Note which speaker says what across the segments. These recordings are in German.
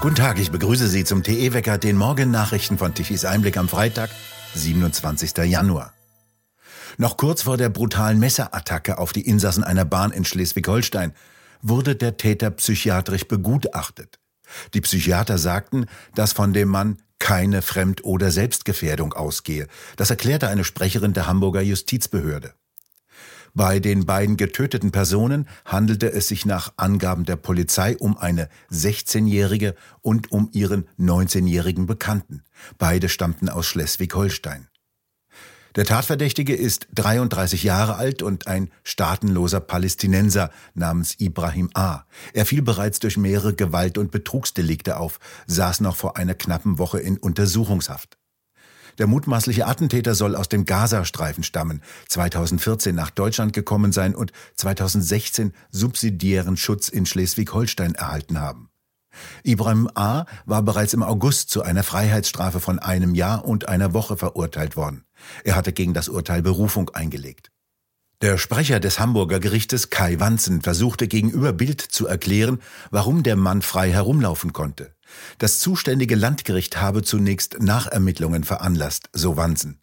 Speaker 1: Guten Tag, ich begrüße Sie zum TE-Wecker, den Morgennachrichten von Tichys Einblick am Freitag, 27. Januar. Noch kurz vor der brutalen Messerattacke auf die Insassen einer Bahn in Schleswig-Holstein wurde der Täter psychiatrisch begutachtet. Die Psychiater sagten, dass von dem Mann keine Fremd- oder Selbstgefährdung ausgehe. Das erklärte eine Sprecherin der Hamburger Justizbehörde. Bei den beiden getöteten Personen handelte es sich nach Angaben der Polizei um eine 16-jährige und um ihren 19-jährigen Bekannten. Beide stammten aus Schleswig-Holstein. Der Tatverdächtige ist 33 Jahre alt und ein staatenloser Palästinenser namens Ibrahim A. Er fiel bereits durch mehrere Gewalt- und Betrugsdelikte auf, saß noch vor einer knappen Woche in Untersuchungshaft. Der mutmaßliche Attentäter soll aus dem Gazastreifen stammen, 2014 nach Deutschland gekommen sein und 2016 subsidiären Schutz in Schleswig-Holstein erhalten haben. Ibrahim A. war bereits im August zu einer Freiheitsstrafe von einem Jahr und einer Woche verurteilt worden. Er hatte gegen das Urteil Berufung eingelegt. Der Sprecher des Hamburger Gerichtes Kai Wanzen versuchte gegenüber Bild zu erklären, warum der Mann frei herumlaufen konnte. Das zuständige Landgericht habe zunächst Nachermittlungen veranlasst, so Wanzen.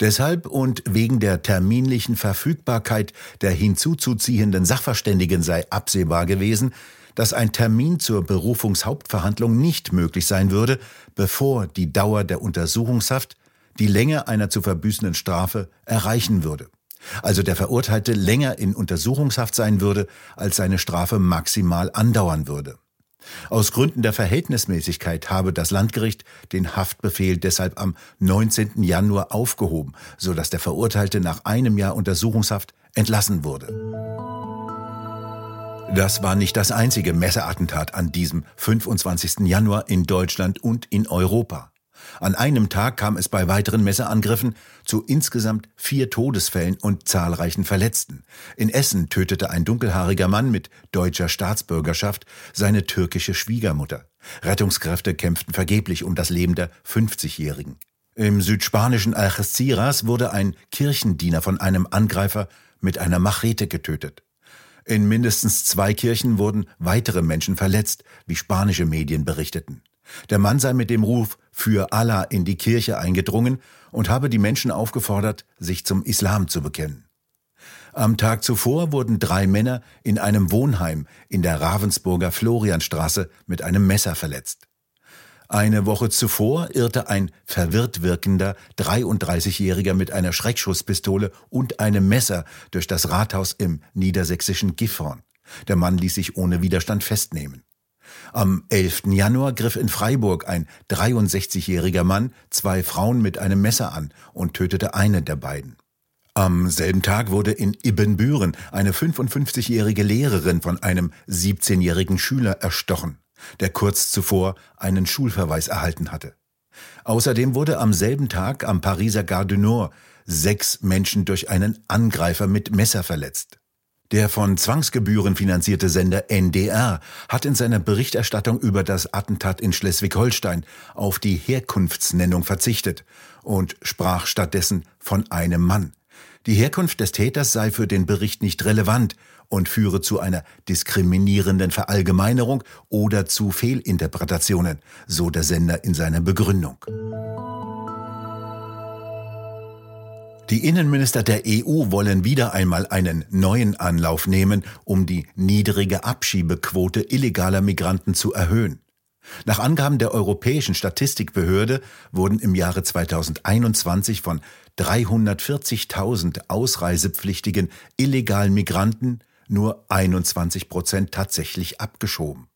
Speaker 1: Deshalb und wegen der terminlichen Verfügbarkeit der hinzuzuziehenden Sachverständigen sei absehbar gewesen, dass ein Termin zur Berufungshauptverhandlung nicht möglich sein würde, bevor die Dauer der Untersuchungshaft die Länge einer zu verbüßenden Strafe erreichen würde also der Verurteilte länger in Untersuchungshaft sein würde, als seine Strafe maximal andauern würde. Aus Gründen der Verhältnismäßigkeit habe das Landgericht den Haftbefehl deshalb am 19. Januar aufgehoben, so dass der Verurteilte nach einem Jahr Untersuchungshaft entlassen wurde. Das war nicht das einzige Messerattentat an diesem 25. Januar in Deutschland und in Europa. An einem Tag kam es bei weiteren Messerangriffen zu insgesamt vier Todesfällen und zahlreichen Verletzten. In Essen tötete ein dunkelhaariger Mann mit deutscher Staatsbürgerschaft seine türkische Schwiegermutter. Rettungskräfte kämpften vergeblich um das Leben der 50-Jährigen. Im südspanischen Algeciras wurde ein Kirchendiener von einem Angreifer mit einer Machete getötet. In mindestens zwei Kirchen wurden weitere Menschen verletzt, wie spanische Medien berichteten. Der Mann sei mit dem Ruf für Allah in die Kirche eingedrungen und habe die Menschen aufgefordert, sich zum Islam zu bekennen. Am Tag zuvor wurden drei Männer in einem Wohnheim in der Ravensburger Florianstraße mit einem Messer verletzt. Eine Woche zuvor irrte ein verwirrt wirkender 33-Jähriger mit einer Schreckschusspistole und einem Messer durch das Rathaus im niedersächsischen Gifhorn. Der Mann ließ sich ohne Widerstand festnehmen. Am 11. Januar griff in Freiburg ein 63-jähriger Mann zwei Frauen mit einem Messer an und tötete eine der beiden. Am selben Tag wurde in Ibbenbüren eine 55-jährige Lehrerin von einem 17-jährigen Schüler erstochen, der kurz zuvor einen Schulverweis erhalten hatte. Außerdem wurde am selben Tag am Pariser Gare du Nord sechs Menschen durch einen Angreifer mit Messer verletzt. Der von Zwangsgebühren finanzierte Sender NDR hat in seiner Berichterstattung über das Attentat in Schleswig-Holstein auf die Herkunftsnennung verzichtet und sprach stattdessen von einem Mann. Die Herkunft des Täters sei für den Bericht nicht relevant und führe zu einer diskriminierenden Verallgemeinerung oder zu Fehlinterpretationen, so der Sender in seiner Begründung. Die Innenminister der EU wollen wieder einmal einen neuen Anlauf nehmen, um die niedrige Abschiebequote illegaler Migranten zu erhöhen. Nach Angaben der Europäischen Statistikbehörde wurden im Jahre 2021 von 340.000 ausreisepflichtigen illegalen Migranten nur 21 Prozent tatsächlich abgeschoben.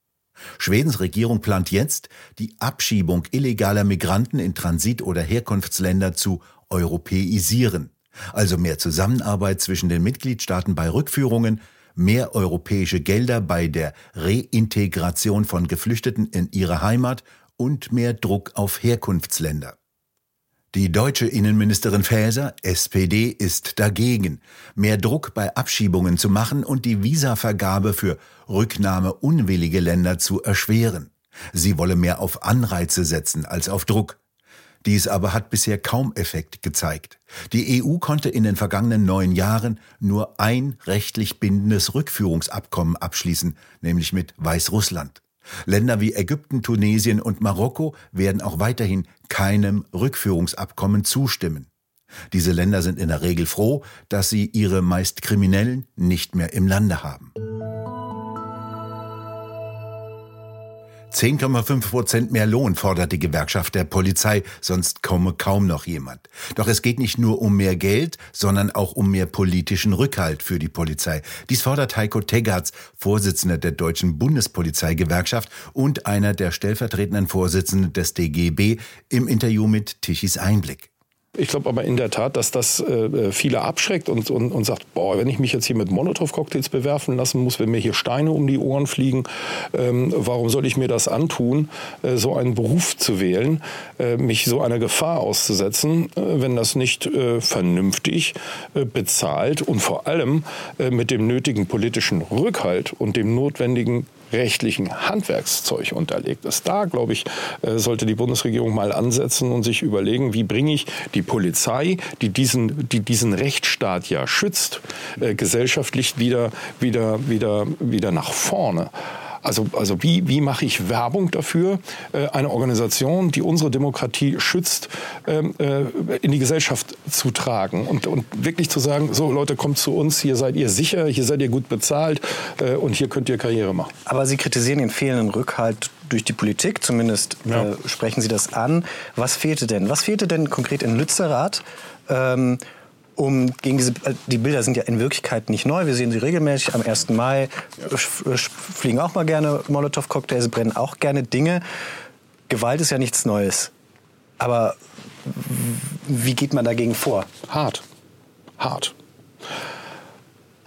Speaker 1: Schwedens Regierung plant jetzt, die Abschiebung illegaler Migranten in Transit- oder Herkunftsländer zu europäisieren, also mehr Zusammenarbeit zwischen den Mitgliedstaaten bei Rückführungen, mehr europäische Gelder bei der Reintegration von Geflüchteten in ihre Heimat und mehr Druck auf Herkunftsländer. Die deutsche Innenministerin Faeser, SPD, ist dagegen, mehr Druck bei Abschiebungen zu machen und die Visavergabe für rücknahmeunwillige Länder zu erschweren. Sie wolle mehr auf Anreize setzen als auf Druck. Dies aber hat bisher kaum Effekt gezeigt. Die EU konnte in den vergangenen neun Jahren nur ein rechtlich bindendes Rückführungsabkommen abschließen, nämlich mit Weißrussland. Länder wie Ägypten, Tunesien und Marokko werden auch weiterhin keinem Rückführungsabkommen zustimmen. Diese Länder sind in der Regel froh, dass sie ihre meist Kriminellen nicht mehr im Lande haben. 10,5 Prozent mehr Lohn fordert die Gewerkschaft der Polizei, sonst komme kaum noch jemand. Doch es geht nicht nur um mehr Geld, sondern auch um mehr politischen Rückhalt für die Polizei. Dies fordert Heiko Teggerts, Vorsitzender der Deutschen Bundespolizeigewerkschaft und einer der stellvertretenden Vorsitzenden des DGB im Interview mit Tichys Einblick.
Speaker 2: Ich glaube aber in der Tat, dass das äh, viele abschreckt und, und, und sagt, boah, wenn ich mich jetzt hier mit Molotow-Cocktails bewerfen lassen muss, wenn mir hier Steine um die Ohren fliegen, ähm, warum soll ich mir das antun, äh, so einen Beruf zu wählen, äh, mich so einer Gefahr auszusetzen, äh, wenn das nicht äh, vernünftig äh, bezahlt und vor allem mit dem nötigen politischen Rückhalt und dem notwendigen rechtlichen Handwerkszeug unterlegt ist. Da, glaube ich, äh, sollte die Bundesregierung mal ansetzen und sich überlegen, wie bringe ich die Polizei, die diesen, die diesen Rechtsstaat ja schützt, äh, gesellschaftlich wieder, wieder, wieder, wieder nach vorne. Also, also wie, wie mache ich Werbung dafür, äh, eine Organisation, die unsere Demokratie schützt, ähm, äh, in die Gesellschaft zu tragen und, und wirklich zu sagen, so Leute, kommt zu uns, hier seid ihr sicher, hier seid ihr gut bezahlt äh, und hier könnt ihr Karriere machen.
Speaker 3: Aber Sie kritisieren den fehlenden Rückhalt durch die Politik, zumindest ja. äh, sprechen Sie das an. Was fehlte denn? Was fehlte denn konkret in Lützerath? Ähm, um gegen diese, äh, die Bilder sind ja in Wirklichkeit nicht neu. Wir sehen sie regelmäßig am 1. Mai, fliegen auch mal gerne Molotow-Cocktails, brennen auch gerne Dinge. Gewalt ist ja nichts Neues. Aber wie geht man dagegen vor?
Speaker 2: Hart. Hart.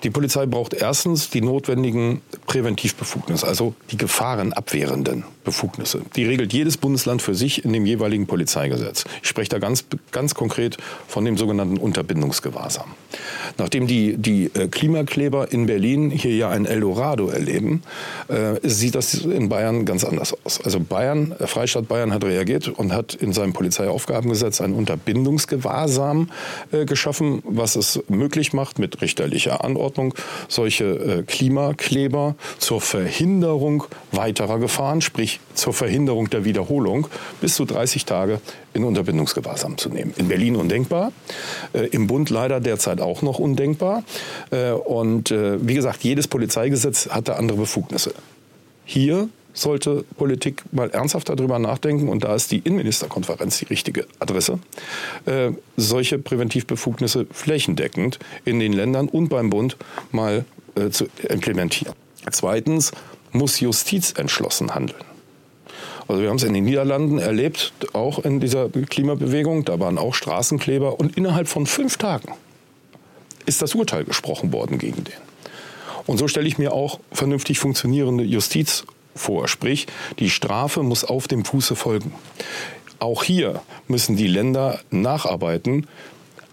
Speaker 2: Die Polizei braucht erstens die notwendigen Präventivbefugnisse, also die gefahrenabwehrenden Befugnisse. Die regelt jedes Bundesland für sich in dem jeweiligen Polizeigesetz. Ich spreche da ganz, ganz konkret von dem sogenannten Unterbindungsgewahrsam. Nachdem die, die äh, Klimakleber in Berlin hier ja ein Eldorado erleben, äh, sieht das in Bayern ganz anders aus. Also Bayern, der Freistaat Bayern hat reagiert und hat in seinem Polizeiaufgabengesetz ein Unterbindungsgewahrsam äh, geschaffen, was es möglich macht, mit richterlicher Anordnung solche äh, Klimakleber zur Verhinderung weiterer Gefahren, sprich zur Verhinderung der Wiederholung, bis zu 30 Tage in Unterbindungsgewahrsam zu nehmen. In Berlin undenkbar, äh, im Bund leider derzeit auch noch undenkbar. Äh, und äh, wie gesagt, jedes Polizeigesetz hat da andere Befugnisse. Hier sollte Politik mal ernsthaft darüber nachdenken, und da ist die Innenministerkonferenz die richtige Adresse, äh, solche Präventivbefugnisse flächendeckend in den Ländern und beim Bund mal äh, zu implementieren. Zweitens muss Justiz entschlossen handeln. Also wir haben es in den Niederlanden erlebt, auch in dieser Klimabewegung, da waren auch Straßenkleber und innerhalb von fünf Tagen ist das Urteil gesprochen worden gegen den. Und so stelle ich mir auch vernünftig funktionierende Justiz vor. Sprich, die Strafe muss auf dem Fuße folgen. Auch hier müssen die Länder nacharbeiten,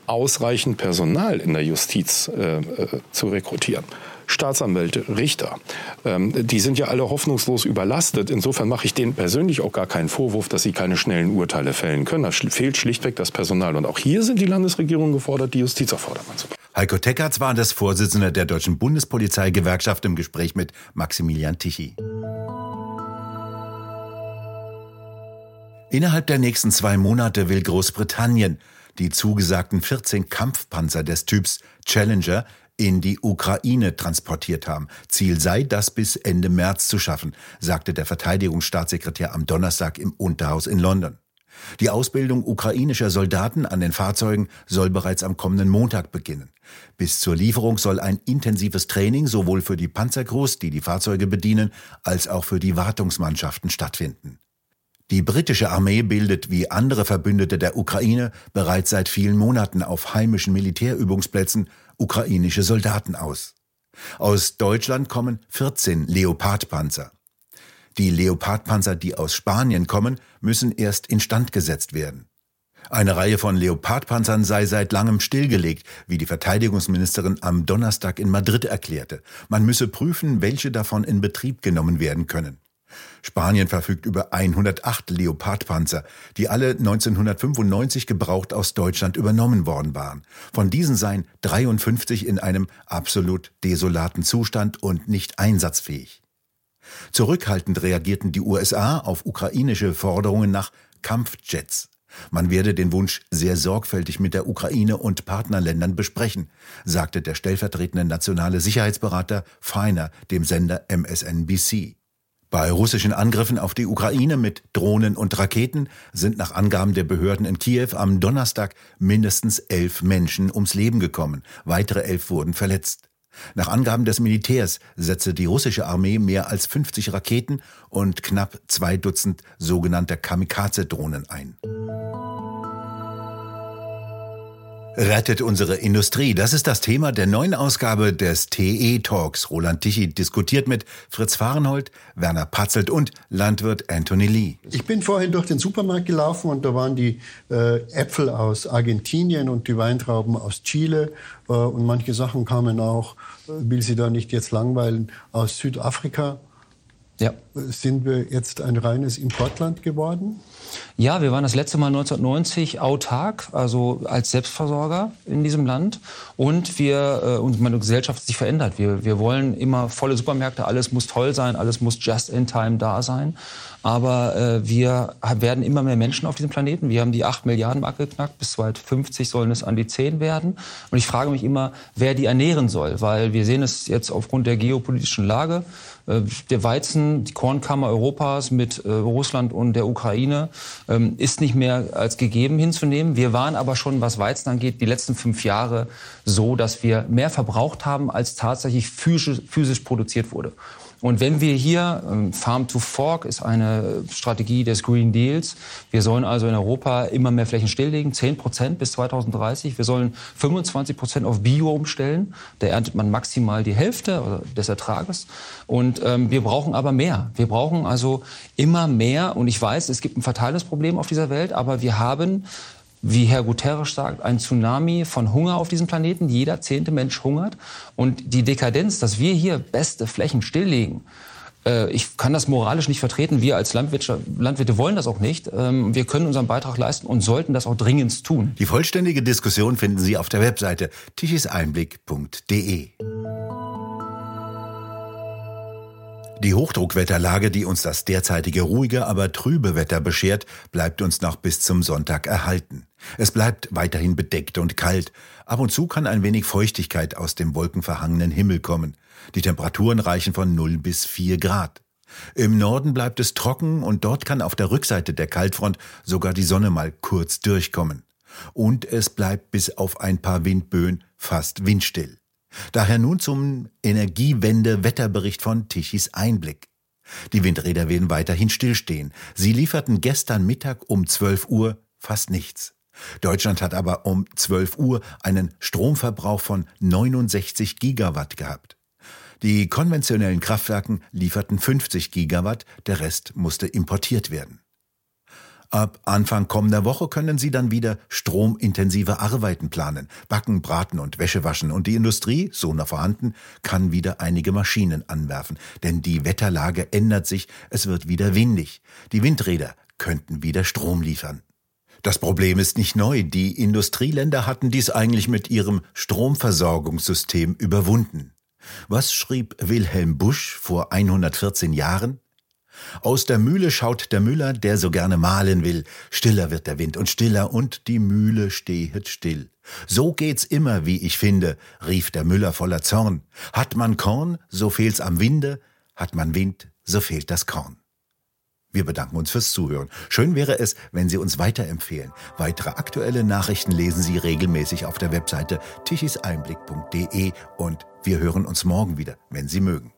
Speaker 2: ausreichend Personal in der Justiz äh, äh, zu rekrutieren. Staatsanwälte, Richter, ähm, die sind ja alle hoffnungslos überlastet. Insofern mache ich denen persönlich auch gar keinen Vorwurf, dass sie keine schnellen Urteile fällen können. Da fehlt schlichtweg das Personal. Und auch hier sind die Landesregierungen gefordert, die Justiz auf Vordermann zu bringen.
Speaker 1: Heiko Teckertz war das Vorsitzende der Deutschen Bundespolizeigewerkschaft im Gespräch mit Maximilian Tichy. Innerhalb der nächsten zwei Monate will Großbritannien die zugesagten 14 Kampfpanzer des Typs Challenger in die Ukraine transportiert haben. Ziel sei, das bis Ende März zu schaffen, sagte der Verteidigungsstaatssekretär am Donnerstag im Unterhaus in London. Die Ausbildung ukrainischer Soldaten an den Fahrzeugen soll bereits am kommenden Montag beginnen. Bis zur Lieferung soll ein intensives Training sowohl für die Panzercrews, die die Fahrzeuge bedienen, als auch für die Wartungsmannschaften stattfinden. Die britische Armee bildet wie andere Verbündete der Ukraine bereits seit vielen Monaten auf heimischen Militärübungsplätzen ukrainische Soldaten aus. Aus Deutschland kommen 14 Leopardpanzer. Die Leopardpanzer, die aus Spanien kommen, müssen erst instand gesetzt werden. Eine Reihe von Leopardpanzern sei seit langem stillgelegt, wie die Verteidigungsministerin am Donnerstag in Madrid erklärte. Man müsse prüfen, welche davon in Betrieb genommen werden können. Spanien verfügt über 108 Leopardpanzer, die alle 1995 gebraucht aus Deutschland übernommen worden waren. Von diesen seien 53 in einem absolut desolaten Zustand und nicht einsatzfähig. Zurückhaltend reagierten die USA auf ukrainische Forderungen nach Kampfjets. Man werde den Wunsch sehr sorgfältig mit der Ukraine und Partnerländern besprechen, sagte der stellvertretende nationale Sicherheitsberater Feiner dem Sender MSNBC. Bei russischen Angriffen auf die Ukraine mit Drohnen und Raketen sind nach Angaben der Behörden in Kiew am Donnerstag mindestens elf Menschen ums Leben gekommen. Weitere elf wurden verletzt. Nach Angaben des Militärs setzte die russische Armee mehr als 50 Raketen und knapp zwei Dutzend sogenannte Kamikaze-Drohnen ein. Rettet unsere Industrie. Das ist das Thema der neuen Ausgabe des TE Talks. Roland Tichy diskutiert mit Fritz Fahrenhold, Werner Patzelt und Landwirt Anthony Lee.
Speaker 4: Ich bin vorhin durch den Supermarkt gelaufen und da waren die äh, Äpfel aus Argentinien und die Weintrauben aus Chile äh, und manche Sachen kamen auch, äh, will Sie da nicht jetzt langweilen, aus Südafrika. Ja. Sind wir jetzt ein reines Importland geworden?
Speaker 3: Ja, wir waren das letzte Mal 1990 autark, also als Selbstversorger in diesem Land. Und wir, äh, und meine Gesellschaft hat sich verändert. Wir, wir wollen immer volle Supermärkte, alles muss toll sein, alles muss just in time da sein. Aber äh, wir werden immer mehr Menschen auf diesem Planeten. Wir haben die 8 Milliarden Marke geknackt. Bis 2050 sollen es an die 10 werden. Und ich frage mich immer, wer die ernähren soll. Weil wir sehen es jetzt aufgrund der geopolitischen Lage. Äh, der Weizen, die Kornkammer Europas mit äh, Russland und der Ukraine ähm, ist nicht mehr als gegeben hinzunehmen. Wir waren aber schon, was Weizen angeht, die letzten fünf Jahre so, dass wir mehr verbraucht haben, als tatsächlich physisch, physisch produziert wurde. Und wenn wir hier, ähm, Farm to Fork ist eine Strategie des Green Deals. Wir sollen also in Europa immer mehr Flächen stilllegen, 10 Prozent bis 2030. Wir sollen 25 Prozent auf Bio umstellen. Da erntet man maximal die Hälfte des Ertrages. Und ähm, wir brauchen aber mehr. Wir brauchen also immer mehr. Und ich weiß, es gibt ein Verteilungsproblem auf dieser Welt, aber wir haben wie Herr Guterres sagt, ein Tsunami von Hunger auf diesem Planeten. Jeder zehnte Mensch hungert. Und die Dekadenz, dass wir hier beste Flächen stilllegen, äh, ich kann das moralisch nicht vertreten. Wir als Landwirte, wollen das auch nicht. Ähm, wir können unseren Beitrag leisten und sollten das auch dringend tun.
Speaker 1: Die vollständige Diskussion finden Sie auf der Webseite tichiseinblick.de. Die Hochdruckwetterlage, die uns das derzeitige ruhige, aber trübe Wetter beschert, bleibt uns noch bis zum Sonntag erhalten. Es bleibt weiterhin bedeckt und kalt. Ab und zu kann ein wenig Feuchtigkeit aus dem wolkenverhangenen Himmel kommen. Die Temperaturen reichen von 0 bis 4 Grad. Im Norden bleibt es trocken und dort kann auf der Rückseite der Kaltfront sogar die Sonne mal kurz durchkommen. Und es bleibt bis auf ein paar Windböen fast windstill. Daher nun zum Energiewende-Wetterbericht von Tichys Einblick. Die Windräder werden weiterhin stillstehen. Sie lieferten gestern Mittag um 12 Uhr fast nichts. Deutschland hat aber um 12 Uhr einen Stromverbrauch von 69 Gigawatt gehabt. Die konventionellen Kraftwerken lieferten 50 Gigawatt, der Rest musste importiert werden. Ab Anfang kommender Woche können Sie dann wieder stromintensive Arbeiten planen, backen, braten und Wäsche waschen und die Industrie, so noch vorhanden, kann wieder einige Maschinen anwerfen, denn die Wetterlage ändert sich, es wird wieder windig. Die Windräder könnten wieder Strom liefern. Das Problem ist nicht neu. Die Industrieländer hatten dies eigentlich mit ihrem Stromversorgungssystem überwunden. Was schrieb Wilhelm Busch vor 114 Jahren? Aus der Mühle schaut der Müller, der so gerne malen will. Stiller wird der Wind und stiller und die Mühle stehet still. So geht's immer, wie ich finde, rief der Müller voller Zorn. Hat man Korn, so fehlt's am Winde, hat man Wind, so fehlt das Korn. Wir bedanken uns fürs Zuhören. Schön wäre es, wenn Sie uns weiterempfehlen. Weitere aktuelle Nachrichten lesen Sie regelmäßig auf der Webseite tichiseinblick.de und wir hören uns morgen wieder, wenn Sie mögen.